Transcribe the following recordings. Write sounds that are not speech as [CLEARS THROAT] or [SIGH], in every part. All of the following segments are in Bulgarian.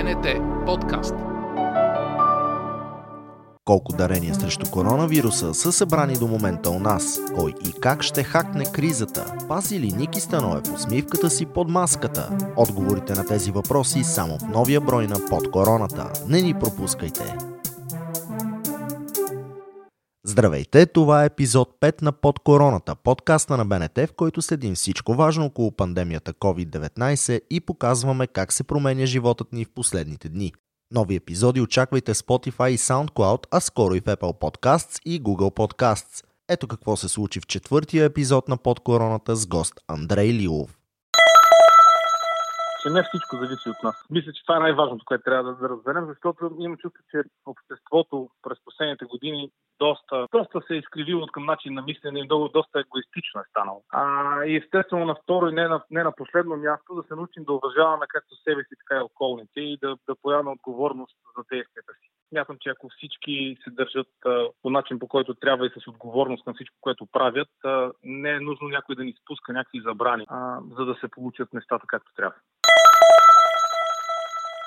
БНТ подкаст. Колко дарения срещу коронавируса са събрани до момента у нас? Кой и как ще хакне кризата? Пази ли Ники Становев усмивката си под маската? Отговорите на тези въпроси само в новия брой на Под короната. Не ни пропускайте! Здравейте, това е епизод 5 на Под короната, подкаста на БНТ, в който следим всичко важно около пандемията COVID-19 и показваме как се променя животът ни в последните дни. Нови епизоди очаквайте Spotify и SoundCloud, а скоро и в Apple Podcasts и Google Podcasts. Ето какво се случи в четвъртия епизод на Под короната с гост Андрей Лилов че не всичко зависи от нас. Мисля, че това е най-важното, което трябва да, да разберем, защото имам чувство, че обществото през последните години доста, доста се е изкривило от към начин на мислене и много, доста егоистично е станало. А, и естествено на второ и не на, не на последно място да се научим да уважаваме както себе си, така и околните и да, да появаме отговорност за действията си. Смятам, че ако всички се държат а, по начин, по който трябва и с отговорност на всичко, което правят, а, не е нужно някой да ни спуска някакви забрани, а, за да се получат нещата както трябва.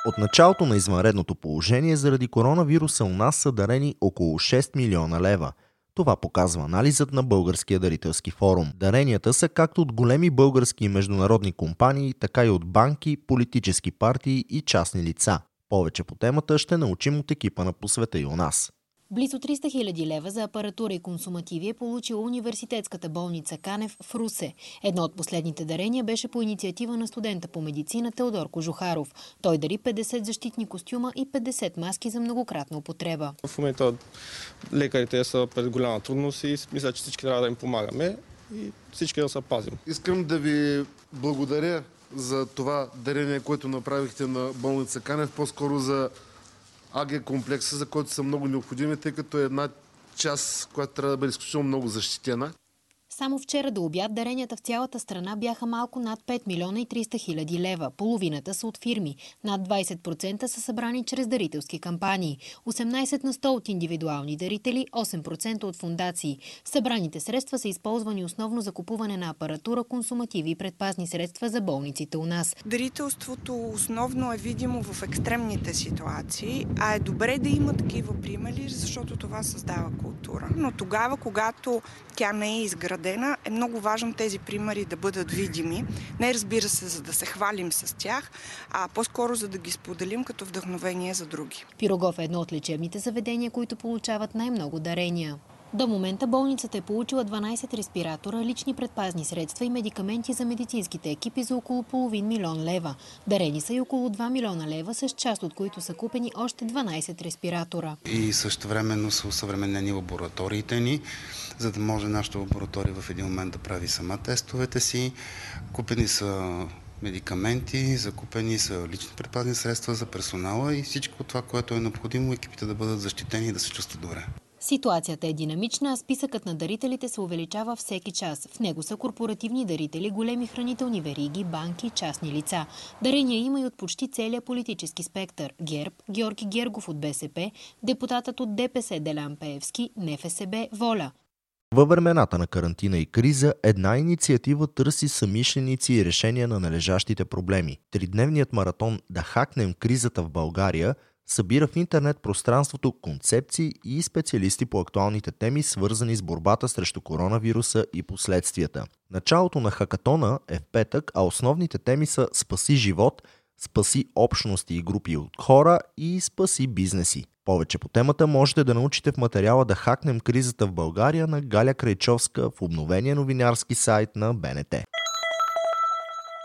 От началото на извънредното положение заради коронавируса у нас са дарени около 6 милиона лева. Това показва анализът на Българския дарителски форум. Даренията са както от големи български и международни компании, така и от банки, политически партии и частни лица. Повече по темата ще научим от екипа на Посвета и у нас. Близо 300 000 лева за апаратура и консумативи е получила университетската болница Канев в Русе. Едно от последните дарения беше по инициатива на студента по медицина Теодор Кожухаров. Той дари 50 защитни костюма и 50 маски за многократна употреба. В момента лекарите са пред голяма трудност и мисля, че всички трябва да им помагаме и всички да се пазим. Искам да ви благодаря за това дарение, което направихте на болница Канев, по-скоро за АГ комплекса, за който са много необходими, тъй като е една част, която трябва да бъде изключително много защитена. Само вчера до обяд даренията в цялата страна бяха малко над 5 милиона и 300 хиляди лева. Половината са от фирми. Над 20% са събрани чрез дарителски кампании. 18 на 100 от индивидуални дарители, 8% от фундации. Събраните средства са използвани основно за купуване на апаратура, консумативи и предпазни средства за болниците у нас. Дарителството основно е видимо в екстремните ситуации, а е добре да има такива примери, защото това създава култура. Но тогава, когато тя не е изградена, изградена, е много важно тези примери да бъдат видими. Не разбира се, за да се хвалим с тях, а по-скоро за да ги споделим като вдъхновение за други. Пирогов е едно от лечебните заведения, които получават най-много дарения. До момента болницата е получила 12 респиратора, лични предпазни средства и медикаменти за медицинските екипи за около половин милион лева. Дарени са и около 2 милиона лева, с част от които са купени още 12 респиратора. И също времено са усъвременени лабораториите ни, за да може нашата лаборатория в един момент да прави сама тестовете си. Купени са медикаменти, закупени са лични предпазни средства за персонала и всичко това, което е необходимо екипите да бъдат защитени и да се чувстват добре. Ситуацията е динамична, а списъкът на дарителите се увеличава всеки час. В него са корпоративни дарители, големи хранителни вериги, банки, частни лица. Дарения има и от почти целия политически спектър. ГЕРБ, Георги Гергов от БСП, депутатът от ДПС Делян Пеевски, НФСБ, Воля. Във времената на карантина и криза, една инициатива търси самишленици и решения на належащите проблеми. Тридневният маратон Да хакнем кризата в България – събира в интернет пространството концепции и специалисти по актуалните теми, свързани с борбата срещу коронавируса и последствията. Началото на хакатона е в петък, а основните теми са Спаси живот, Спаси общности и групи от хора и Спаси бизнеси. Повече по темата можете да научите в материала да хакнем кризата в България на Галя Крайчовска в обновения новинарски сайт на БНТ.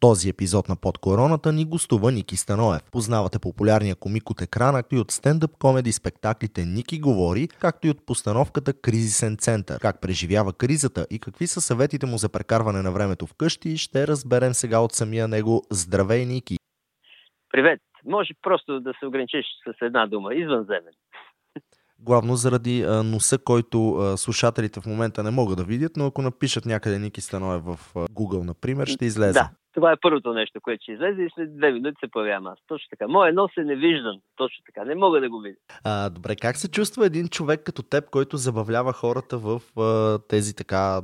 този епизод на Под короната ни гостува Ники Станоев. Познавате популярния комик от екрана, и от стендъп комеди спектаклите Ники говори, както и от постановката Кризисен център. Как преживява кризата и какви са съветите му за прекарване на времето вкъщи, ще разберем сега от самия него. Здравей, Ники! Привет! Може просто да се ограничиш с една дума. Извънземен. Главно заради а, носа, който а, слушателите в момента не могат да видят, но ако напишат някъде Ники Станове в а, Google, например, ще излезе. Да, това е първото нещо, което ще излезе и след две минути се появявам аз. Точно така. Моя нос е невиждан. Точно така. Не мога да го видя. А, добре, как се чувства един човек като теб, който забавлява хората в а, тези така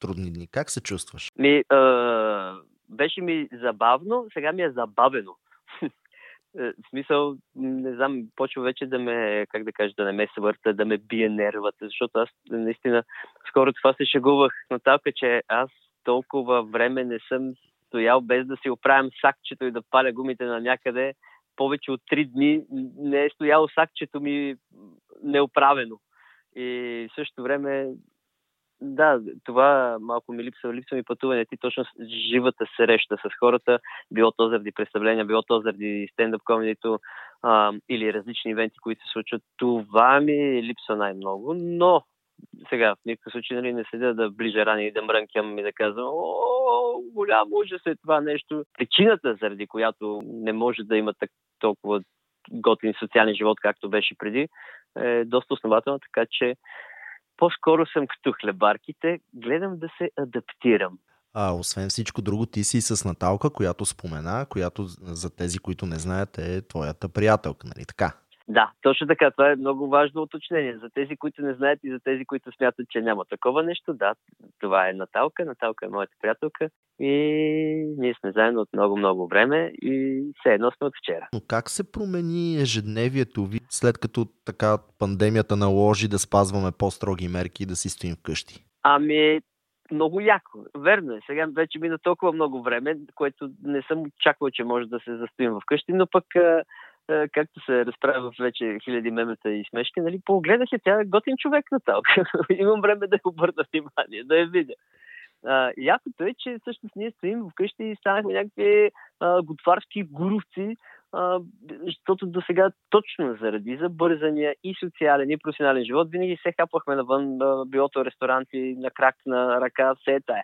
трудни дни? Как се чувстваш? Ми, а, беше ми забавно, сега ми е забавено. Е, в смисъл, не знам, почва вече да ме, как да кажа, да не ме свърта, да ме бие нервата, защото аз наистина скоро това се шегувах на талка, че аз толкова време не съм стоял без да си оправям сакчето и да паля гумите на някъде. Повече от три дни не е стояло сакчето ми неоправено. И в същото време да, това малко ми липсва. Липсва ми пътуване. Ти точно живата среща с хората, било то заради представления, било то заради стендъп комедито или различни ивенти, които се случват. Това ми липсва най-много, но сега в никакъв случай нали, не седя да ближа рани и да мрънкам и да казвам, о, голям ужас е това нещо. Причината, заради която не може да има толкова готин социален живот, както беше преди, е доста основателна, така че по-скоро съм като хлебарките, гледам да се адаптирам. А освен всичко друго, ти си с Наталка, която спомена, която за тези, които не знаят, е твоята приятелка, нали така? Да, точно така. Това е много важно уточнение. За тези, които не знаят и за тези, които смятат, че няма такова нещо, да, това е Наталка. Наталка е моята приятелка и ние сме заедно от много-много време и все едно сме от вчера. Но как се промени ежедневието ви, след като така пандемията наложи да спазваме по-строги мерки и да си стоим вкъщи? Ами, много яко. Верно е. Сега вече мина толкова много време, което не съм очаквал, че може да се застоим вкъщи, но пък както се разправя в вече хиляди мемета и смешки, нали, погледах я, тя е готин човек на талка. [LAUGHS] Имам време да обърна внимание, да я видя. А, якото е, че всъщност ние стоим вкъщи и станахме някакви а, готварски гуровци, а, защото до сега точно заради забързания и социален и професионален живот винаги се хапвахме навън, билото ресторанти, на крак, на ръка, все е тая.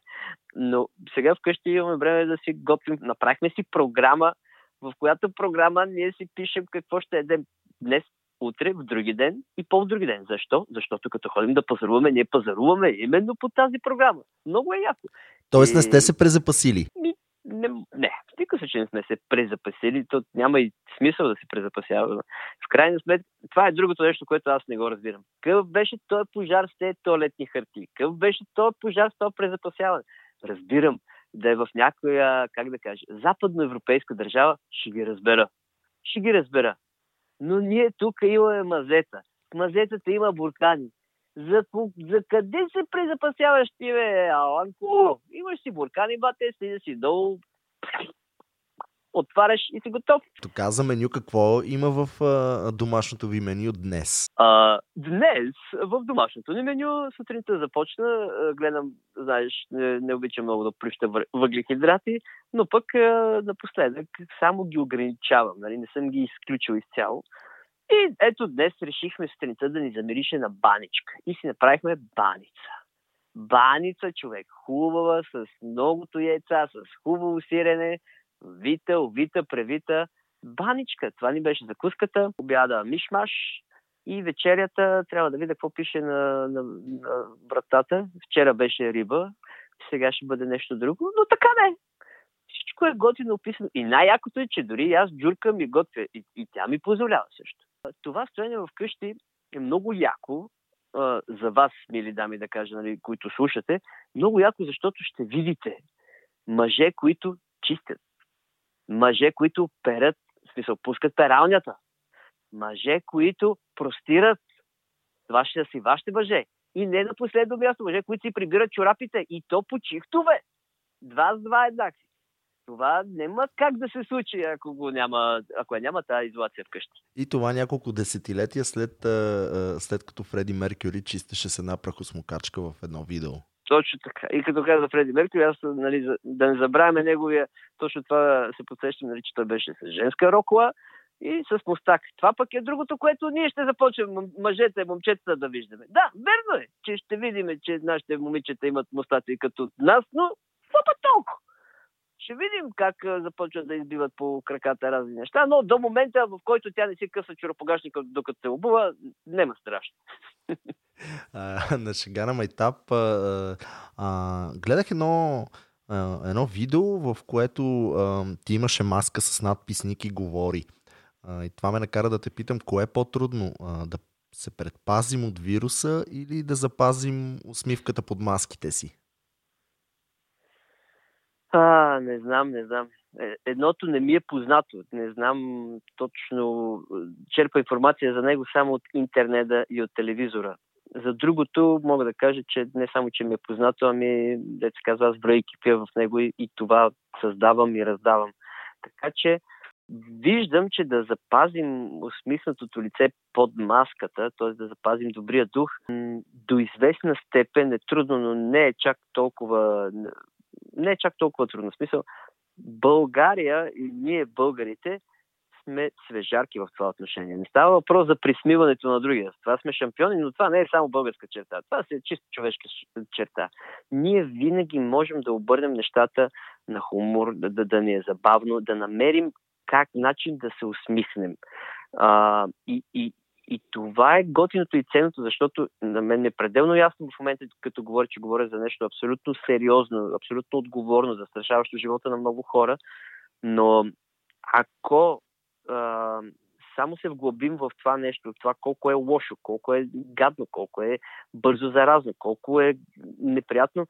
Но сега вкъщи имаме време да си готвим. Направихме си програма в която програма ние си пишем какво ще едем днес, утре, в други ден и по-други ден. Защо? Защото като ходим да пазаруваме, ние пазаруваме именно по тази програма. Много е яко. Тоест не сте се презапасили? Ми, не, не, в никакъв случай не сме се презапасили, то няма и смисъл да се презапасява. В крайна сметка, това е другото нещо, което аз не го разбирам. Какъв беше този пожар с тези туалетни хартии? Какъв беше този пожар с този презапасяване? Разбирам да е в някоя, как да кажа, западноевропейска държава, ще ги разбера. Ще ги разбера. Но ние тук имаме мазета. В мазетата има буркани. За, за къде се презапасяваш ти, бе, Аланко? Имаш си буркани, бате, си си долу, отваряш и си готов. Тук за меню какво има в а, домашното ви меню днес? А, днес в домашното ни меню сутринта започна. Гледам, знаеш, не, не обичам много да плюща въглехидрати, но пък а, напоследък само ги ограничавам. Нали? Не съм ги изключил изцяло. И ето днес решихме сутринта да ни замирише на баничка. И си направихме баница. Баница, човек, хубава, с многото яйца, с хубаво сирене, вита, овита, превита, баничка. Това ни беше закуската, обяда мишмаш и вечерята трябва да видя какво пише на, на, на вратата. Вчера беше риба, сега ще бъде нещо друго, но така не. Всичко е готино описано. И най-якото е, че дори аз джуркам и готвя. И, и тя ми позволява също. Това стояние в къщи е много яко, за вас, мили дами, да кажа, нали, които слушате, много яко, защото ще видите мъже, които чистят мъже, които перат, в смисъл, пускат пералнята, мъже, които простират. Това ще си вашите мъже. И не на последно място, мъже, които си прибират чорапите. И то по чифтове. Два с два еднакви. Това няма как да се случи, ако, го няма, ако няма тази изолация вкъщи. И това няколко десетилетия след, след като Фреди Меркюри чистеше с една прахосмокачка в едно видео. Точно така. И като каза Фреди Меркюри, аз нали, да не забравяме неговия, точно това се подсещам, нали, че той беше с женска рокла и с мустак. Това пък е другото, което ние ще започнем мъжете, момчетата да виждаме. Да, верно е, че ще видим, че нашите момичета имат мустаци като нас, но това път толкова. ще видим как започват да избиват по краката разни неща, но до момента, в който тя не си къса чуропогашника, докато се обува, няма страшно. [LAUGHS] [LAUGHS] На шега майтап а, а, гледах едно, а, едно видео, в което а, ти имаше маска с надпис Ники говори. А, и това ме накара да те питам, кое е по-трудно? А, да се предпазим от вируса или да запазим усмивката под маските си? А, не знам, не знам. Е, едното не ми е познато. Не знам точно. Черпа информация за него само от интернета и от телевизора. За другото мога да кажа, че не само, че ми е познато, ами, деца казва, аз бройки пия в него и, и това създавам и раздавам. Така че виждам, че да запазим усмихнатото лице под маската, т.е. да запазим добрия дух, до известна степен е трудно, но не е чак толкова не е чак толкова трудно. В смисъл, България и ние българите сме свежарки в това отношение. Не става въпрос за присмиването на другия. Това сме шампиони, но това не е само българска черта. Това си е чисто човешка черта. Ние винаги можем да обърнем нещата на хумор, да, да, да ни е забавно, да намерим как начин да се усмихнем. А, и, и, и това е готиното и ценното, защото на мен е пределно ясно в момента, като говоря, че говоря за нещо абсолютно сериозно, абсолютно отговорно, застрашаващо живота на много хора. Но ако само се вглъбим в това нещо, в това колко е лошо, колко е гадно, колко е бързо заразно, колко е неприятно,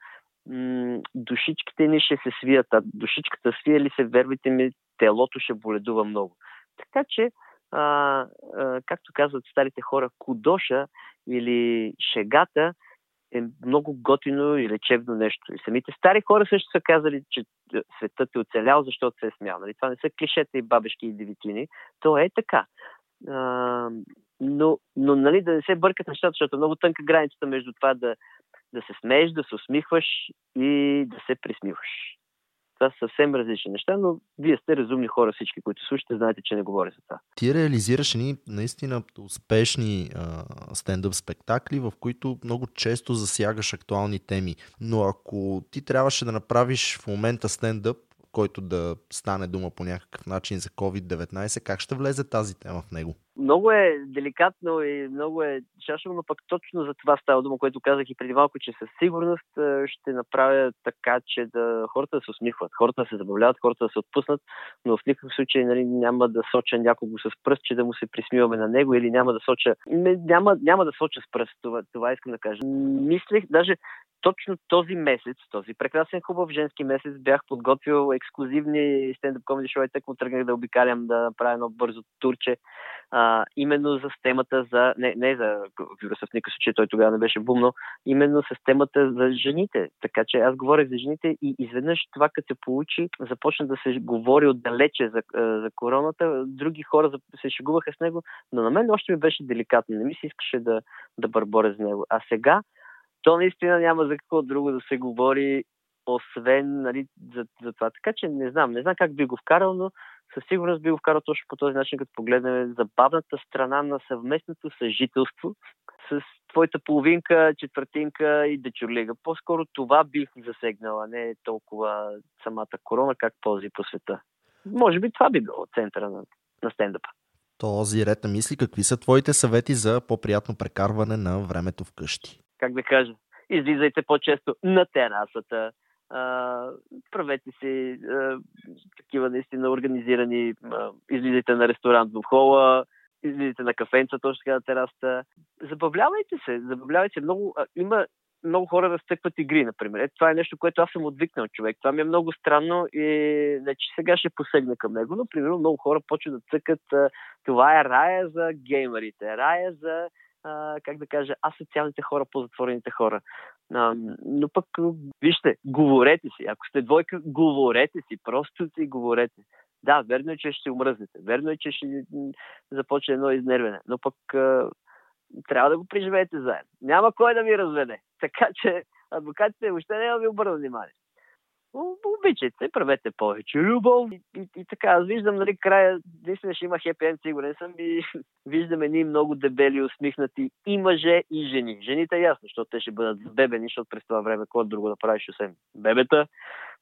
душичките ни ще се свият. А душичката свие ли се, вервайте ми, телото ще боледува много. Така че, а, а, както казват старите хора, кудоша или шегата е много готино и лечебно нещо. И самите стари хора също са казали, че светът е оцелял, защото се е смял. Нали? Това не са клишета и бабешки и девитини. То е така. А, но, но нали, да не се бъркат нещата, защото е много тънка границата между това да, да се смееш, да се усмихваш и да се присмиваш. Това са съвсем различни неща, но вие сте разумни хора всички, които слушате, знаете, че не говоря за това. Ти реализираш едни наистина успешни а, стендъп спектакли, в които много често засягаш актуални теми. Но ако ти трябваше да направиш в момента стендъп, който да стане дума по някакъв начин за COVID-19, как ще влезе тази тема в него? Много е деликатно и много е шашено, но пък точно за това става дума, което казах и преди малко, че със сигурност ще направя така, че да хората да се усмихват, хората да се забавляват, хората да се отпуснат, но в никакъв случай нали, няма да соча някого с пръст, че да му се присмиваме на него или няма да соча... Няма, няма да соча с пръст, това, това искам да кажа. Мислех, даже точно този месец, този прекрасен хубав женски месец, бях подготвил ексклюзивни стендъп комеди шоу и тъкмо тръгнах да обикалям да направя едно бързо турче, а, именно за темата за, не, не за вируса в никакъв случай, той тогава не беше бумно, именно с темата за жените. Така че аз говорех за жените и изведнъж това, като се получи, започна да се говори отдалече за, за короната, други хора се шегуваха с него, но на мен още ми беше деликатно, не ми се искаше да, да бърборя за него. А сега то наистина няма за какво друго да се говори, освен нали, за, за това. Така че не знам, не знам как би го вкарал, но със сигурност би го вкарал точно по този начин, като погледнем забавната страна на съвместното съжителство с твоята половинка, четвъртинка и дечурлига. По-скоро това бих засегнала, не толкова самата корона, как ползи по света. Може би това би било центъра на, на стендъпа. Този ред на мисли, какви са твоите съвети за по-приятно прекарване на времето вкъщи? как да кажа, излизайте по-често на терасата, а, правете си а, такива наистина организирани, а, излизайте на ресторант в хола, излизайте на кафенца, точно така на терасата. Забавлявайте се, забавлявайте се. Много, а, има много хора разтъкват игри, например. Ето, това е нещо, което аз съм отвикнал човек. Това ми е много странно и не, че сега ще посегна към него, но, примерно, много хора почват да цъкат това е рая за геймерите, рая за а, как да кажа, асоциалните хора, по-затворените хора. А, но пък, вижте, говорете си. Ако сте двойка, говорете си. Просто си говорете. Да, верно е, че ще умръзнете. Верно е, че ще започне едно изнервене. Но пък а, трябва да го преживеете заедно. Няма кой да ви разведе. Така че адвокатите въобще не да ви обърна внимание. Обичайте, правете повече любов и, и, и така. Аз виждам, нали, края, наистина ще има хепи енд, сигурен съм и [LAUGHS] виждаме ни много дебели, усмихнати и мъже, и жени. Жените е ясно, защото те ще бъдат бебени, защото през това време кой друго да правиш, освен бебета.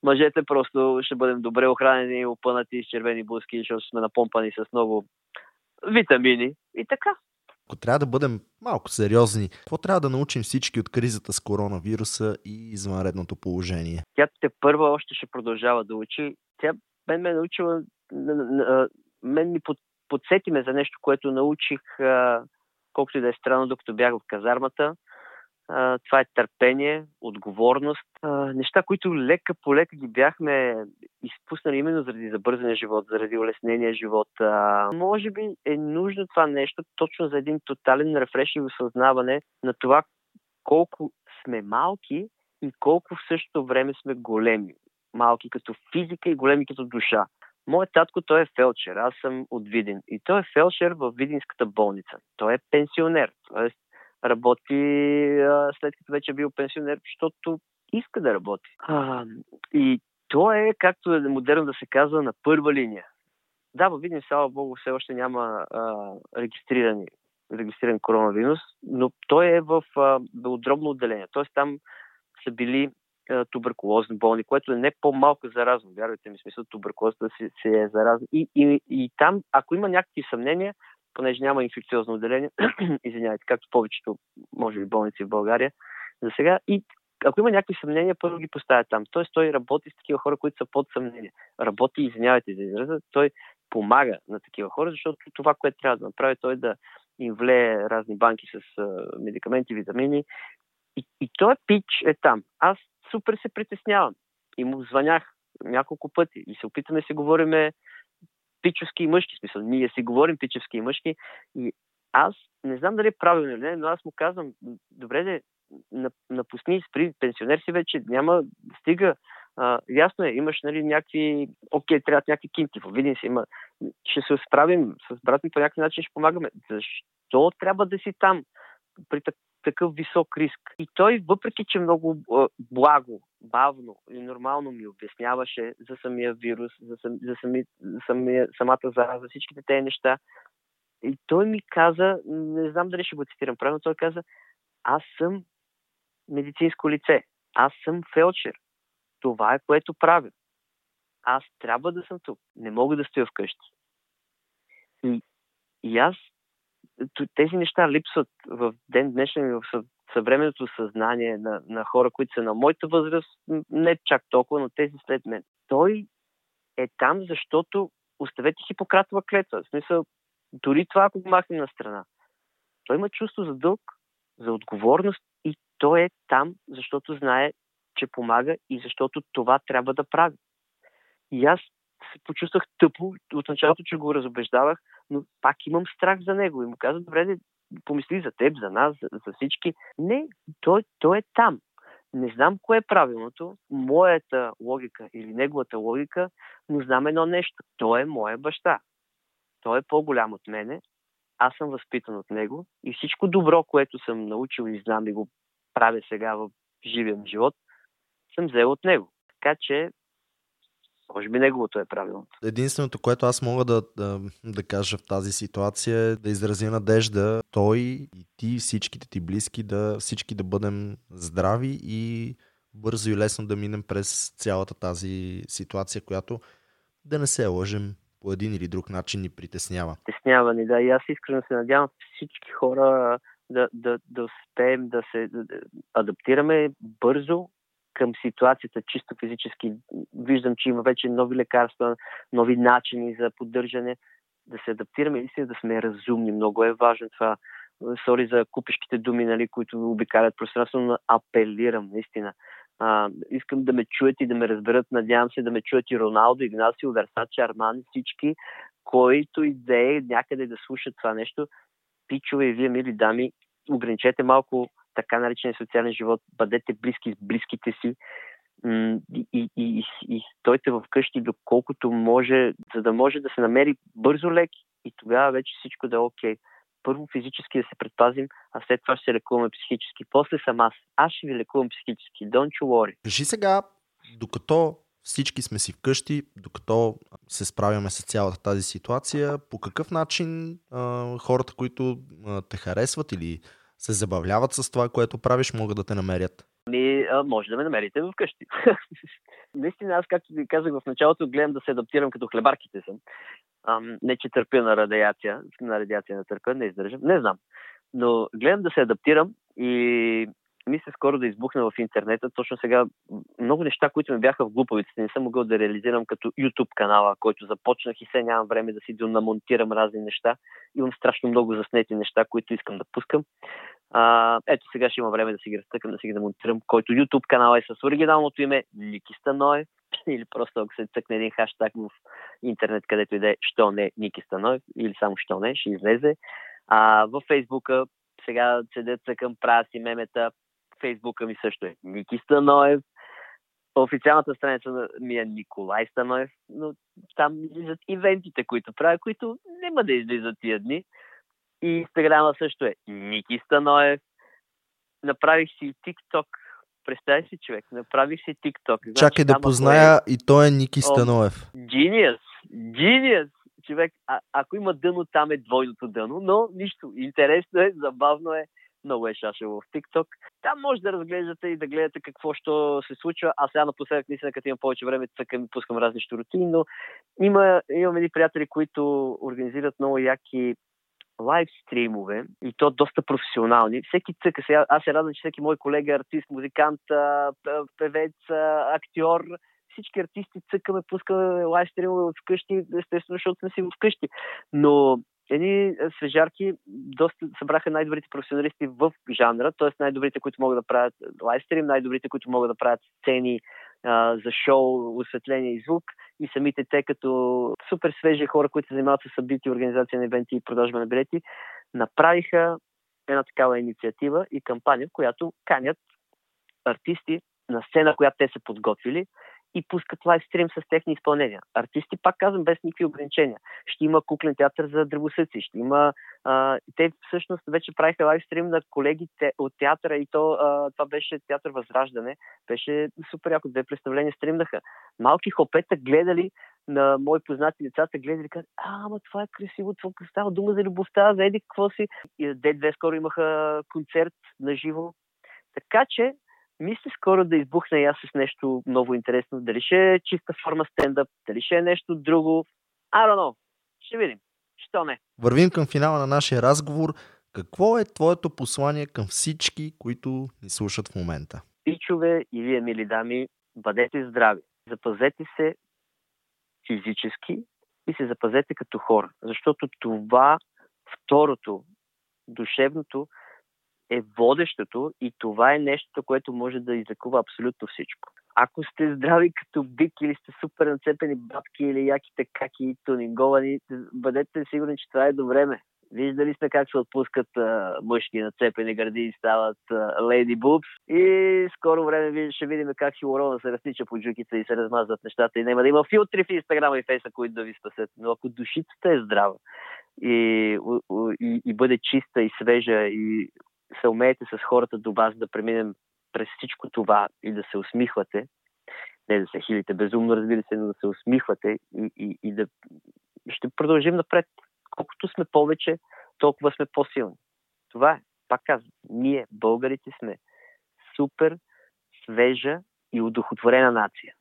Мъжете просто ще бъдем добре охранени, опънати с червени буски, защото сме напомпани с много витамини и така. Ако трябва да бъдем малко сериозни, какво трябва да научим всички от кризата с коронавируса и извънредното положение? Тя те първа още ще продължава да учи. Тя мен ме е научила, мен ми подсети ме за нещо, което научих, колкото и да е странно, докато бях в казармата това е търпение, отговорност, неща, които лека по лека ги бяхме изпуснали именно заради забързания живот, заради улеснения живот. Може би е нужно това нещо точно за един тотален рефреш и осъзнаване на това колко сме малки и колко в същото време сме големи. Малки като физика и големи като душа. Моят татко, той е фелчер, аз съм от Видин. И той е фелчер в Видинската болница. Той е пенсионер, т.е работи а, след като вече е бил пенсионер, защото иска да работи. А, и то е, както е модерно да се казва, на първа линия. Да, във Видин, слава Богу, все още няма а, регистрирани, регистриран коронавирус, но той е в а, белодробно отделение. Тоест там са били туберкулозни болни, което е не по-малко заразно. Вярвайте ми, смисъл туберкулозата си, си е заразна. И, и, и там, ако има някакви съмнения, понеже няма инфекциозно отделение, [CLEARS THROAT] извинявайте, както повечето, може би, болници в България за сега. И ако има някакви съмнения, първо ги поставя там. Тоест той работи с такива хора, които са под съмнение. Работи, извинявайте за израза, той помага на такива хора, защото това, което трябва да направи, той е да им влее разни банки с медикаменти, витамини. И, и той пич е там. Аз супер се притеснявам. И му звънях няколко пъти и се опитаме да си говориме пичовски и мъжки. Смисъл, ние си говорим пичовски и мъжки. И аз не знам дали е правилно или не, но аз му казвам, добре де, напусни, спри, пенсионер си вече, няма, стига. А, ясно е, имаш нали, някакви, окей, трябва някакви кинти, видим си, има, ще се справим с брат ми по някакъв начин, ще помагаме. Защо трябва да си там при такъв висок риск? И той, въпреки че много благо бавно и нормално ми обясняваше за самия вирус, за, сам, за, сами, самия, самата зараза, всичките тези неща. И той ми каза, не знам дали ще го цитирам правилно, той каза, аз съм медицинско лице, аз съм фелчер. Това е което правя. Аз трябва да съм тук. Не мога да стоя вкъщи. И, и аз тези неща липсват в ден днешен в съвременното съзнание на, на хора, които са на моята възраст, не чак толкова, но тези след мен. Той е там, защото оставете Хипократова клетва. В смисъл, дори това, ако го махнем на страна. Той има чувство за дълг, за отговорност и той е там, защото знае, че помага и защото това трябва да прави. И аз се почувствах тъпо от началото, че го разобеждавах, но пак имам страх за него. И му каза, добре, помисли за теб, за нас, за, за всички. Не, той, той е там. Не знам кое е правилното, моята логика или неговата логика, но знам едно нещо. Той е моя баща. Той е по-голям от мене, аз съм възпитан от него и всичко добро, което съм научил и знам и го правя сега в живия живот, съм взел от него. Така че може би неговото е правилното. Единственото, което аз мога да, да, да кажа в тази ситуация е да изразя надежда той и ти, всичките ти близки, да всички да бъдем здрави и бързо и лесно да минем през цялата тази ситуация, която да не се лъжем по един или друг начин ни притеснява. Притеснява ни, да. И аз искрено се надявам всички хора да, да, да успеем да се да, да адаптираме бързо към ситуацията чисто физически. Виждам, че има вече нови лекарства, нови начини за поддържане, да се адаптираме и да сме разумни. Много е важно това. Сори за купешките думи, нали, които обикалят пространство, но апелирам, наистина. А, искам да ме чуят и да ме разберат. Надявам се да ме чуят и Роналдо, Игнасио, Версаче, Армани, всички, които идеи някъде да слушат това нещо. Пичове и вие, мили дами, ограничете малко така наречения социален живот, бъдете близки с близките си и, и, и, и стойте вкъщи доколкото може, за да може да се намери бързо лек и тогава вече всичко да е окей. Първо физически да се предпазим, а след това ще се лекуваме психически. После съм аз. Аз ще ви лекувам психически. Don't you worry. Реши сега Докато всички сме си вкъщи, докато се справяме с цялата тази ситуация, по какъв начин а, хората, които а, те харесват или се забавляват с това, което правиш, могат да те намерят? Ми, а, може да ме намерите вкъщи. [LAUGHS] Наистина, аз, както ви казах в началото, гледам да се адаптирам като хлебарките съм. Ам, не, че търпя на радиация, на радиация на търпя, не издържам, не знам. Но гледам да се адаптирам и мисля скоро да избухна в интернета. Точно сега много неща, които ми бяха в глупавиците, не съм могъл да реализирам като YouTube канала, който започнах и сега нямам време да си намонтирам разни неща. Имам страшно много заснети неща, които искам да пускам. А, ето сега ще има време да си ги разтъкам, да си ги демонтирам, който YouTube канал е с оригиналното име Ники Станоев [LAUGHS] или просто ако се цъкне един хаштаг в интернет, където иде що не Ники Станоев или само що не, ще излезе. А, във Фейсбука сега седят цъкам, правя си мемета, Фейсбука ми също е Ники Станоев. Официалната страница ми е Николай Станоев, но там излизат ивентите, които правя, които няма да излизат тия дни. И Инстаграма също е Ники Станоев. Направих си TikTok. Представи си, човек, направих си TikTok. Значи, Чакай да позная е... и той е Ники Станоев. Genius! Genius! Човек, а, ако има дъно, там е двойното дъно, но нищо. Интересно е, забавно е много е шашево в TikTok. Там може да разглеждате и да гледате какво що се случва. Аз сега напоследък, наистина, като имам повече време, така ми пускам разни щуротини, но има, имам едни приятели, които организират много яки лайв стримове и то доста професионални. Всеки цъка сега, аз се радвам, че всеки мой колега, артист, музикант, певец, актьор, всички артисти цъкаме, пускаме лайв стримове вкъщи, естествено, защото сме си вкъщи. Но едни е, свежарки доста събраха най-добрите професионалисти в жанра, т.е. най-добрите, които могат да правят лайстрим, най-добрите, които могат да правят сцени а, за шоу, осветление и звук и самите те като супер свежи хора, които се занимават с събития, организация на ивенти и продажба на билети, направиха една такава инициатива и кампания, в която канят артисти на сцена, която те са подготвили и пускат лайвстрим с техни изпълнения. Артисти, пак казвам, без никакви ограничения. Ще има куклен театър за дръбосъци, ще има... А, те всъщност вече правиха лайвстрим на колегите от театъра и то, а, това беше театър Възраждане. Беше супер яко, две представления стримнаха. Малки хопета гледали на мои познати децата гледали казали, а, ама това е красиво, това става дума за любовта, за еди какво си. И Д2 скоро имаха концерт на живо. Така че мисля скоро да избухна и аз с нещо много интересно. Дали ще е чиста форма стендъп, дали ще е нещо друго. I don't know. Ще видим. Що не? Вървим към финала на нашия разговор. Какво е твоето послание към всички, които ни слушат в момента? Пичове и вие, мили дами, бъдете здрави. Запазете се физически и се запазете като хора. Защото това, второто, душевното, е водещото и това е нещото, което може да излекува абсолютно всичко. Ако сте здрави като бик или сте супер нацепени бабки или яките каки тунинговани, бъдете сигурни, че това е до време. Виждали сме как се отпускат мъжки нацепени гърди и стават леди бубс. И скоро време ще видим как хилорона се разтича по джуките и се размазват нещата и няма да има филтри в Инстаграма и Фейса, които да ви спасят. Но ако душицата е здрава и, и, и бъде чиста и свежа и се умеете с хората до вас да преминем през всичко това и да се усмихвате, не да се хилите безумно, разбира се, но да се усмихвате и, и, и да ще продължим напред. Колкото сме повече, толкова сме по-силни. Това е. Пак казвам, ние, българите, сме супер свежа и удохотворена нация.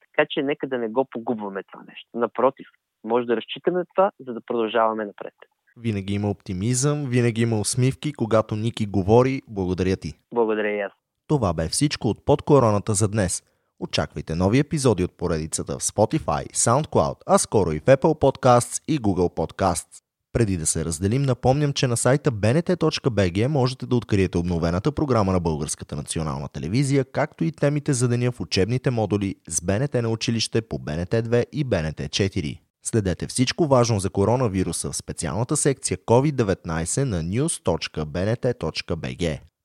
Така че нека да не го погубваме това нещо. Напротив, може да разчитаме това, за да продължаваме напред. Винаги има оптимизъм, винаги има усмивки, когато Ники говори. Благодаря ти. Благодаря и аз. Това бе всичко от под короната за днес. Очаквайте нови епизоди от поредицата в Spotify, SoundCloud, а скоро и в Apple Podcasts и Google Podcasts. Преди да се разделим, напомням, че на сайта bnt.bg можете да откриете обновената програма на Българската национална телевизия, както и темите за деня в учебните модули с БНТ на училище по БНТ 2 и БНТ 4. Следете всичко важно за коронавируса в специалната секция COVID-19 на news.bnt.bg.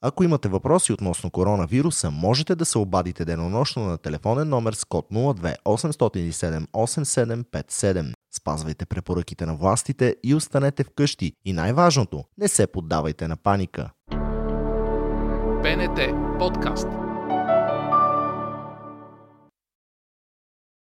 Ако имате въпроси относно коронавируса, можете да се обадите денонощно на телефонен номер с код 02 807 8757. Спазвайте препоръките на властите и останете вкъщи. И най-важното, не се поддавайте на паника. БНТ подкаст.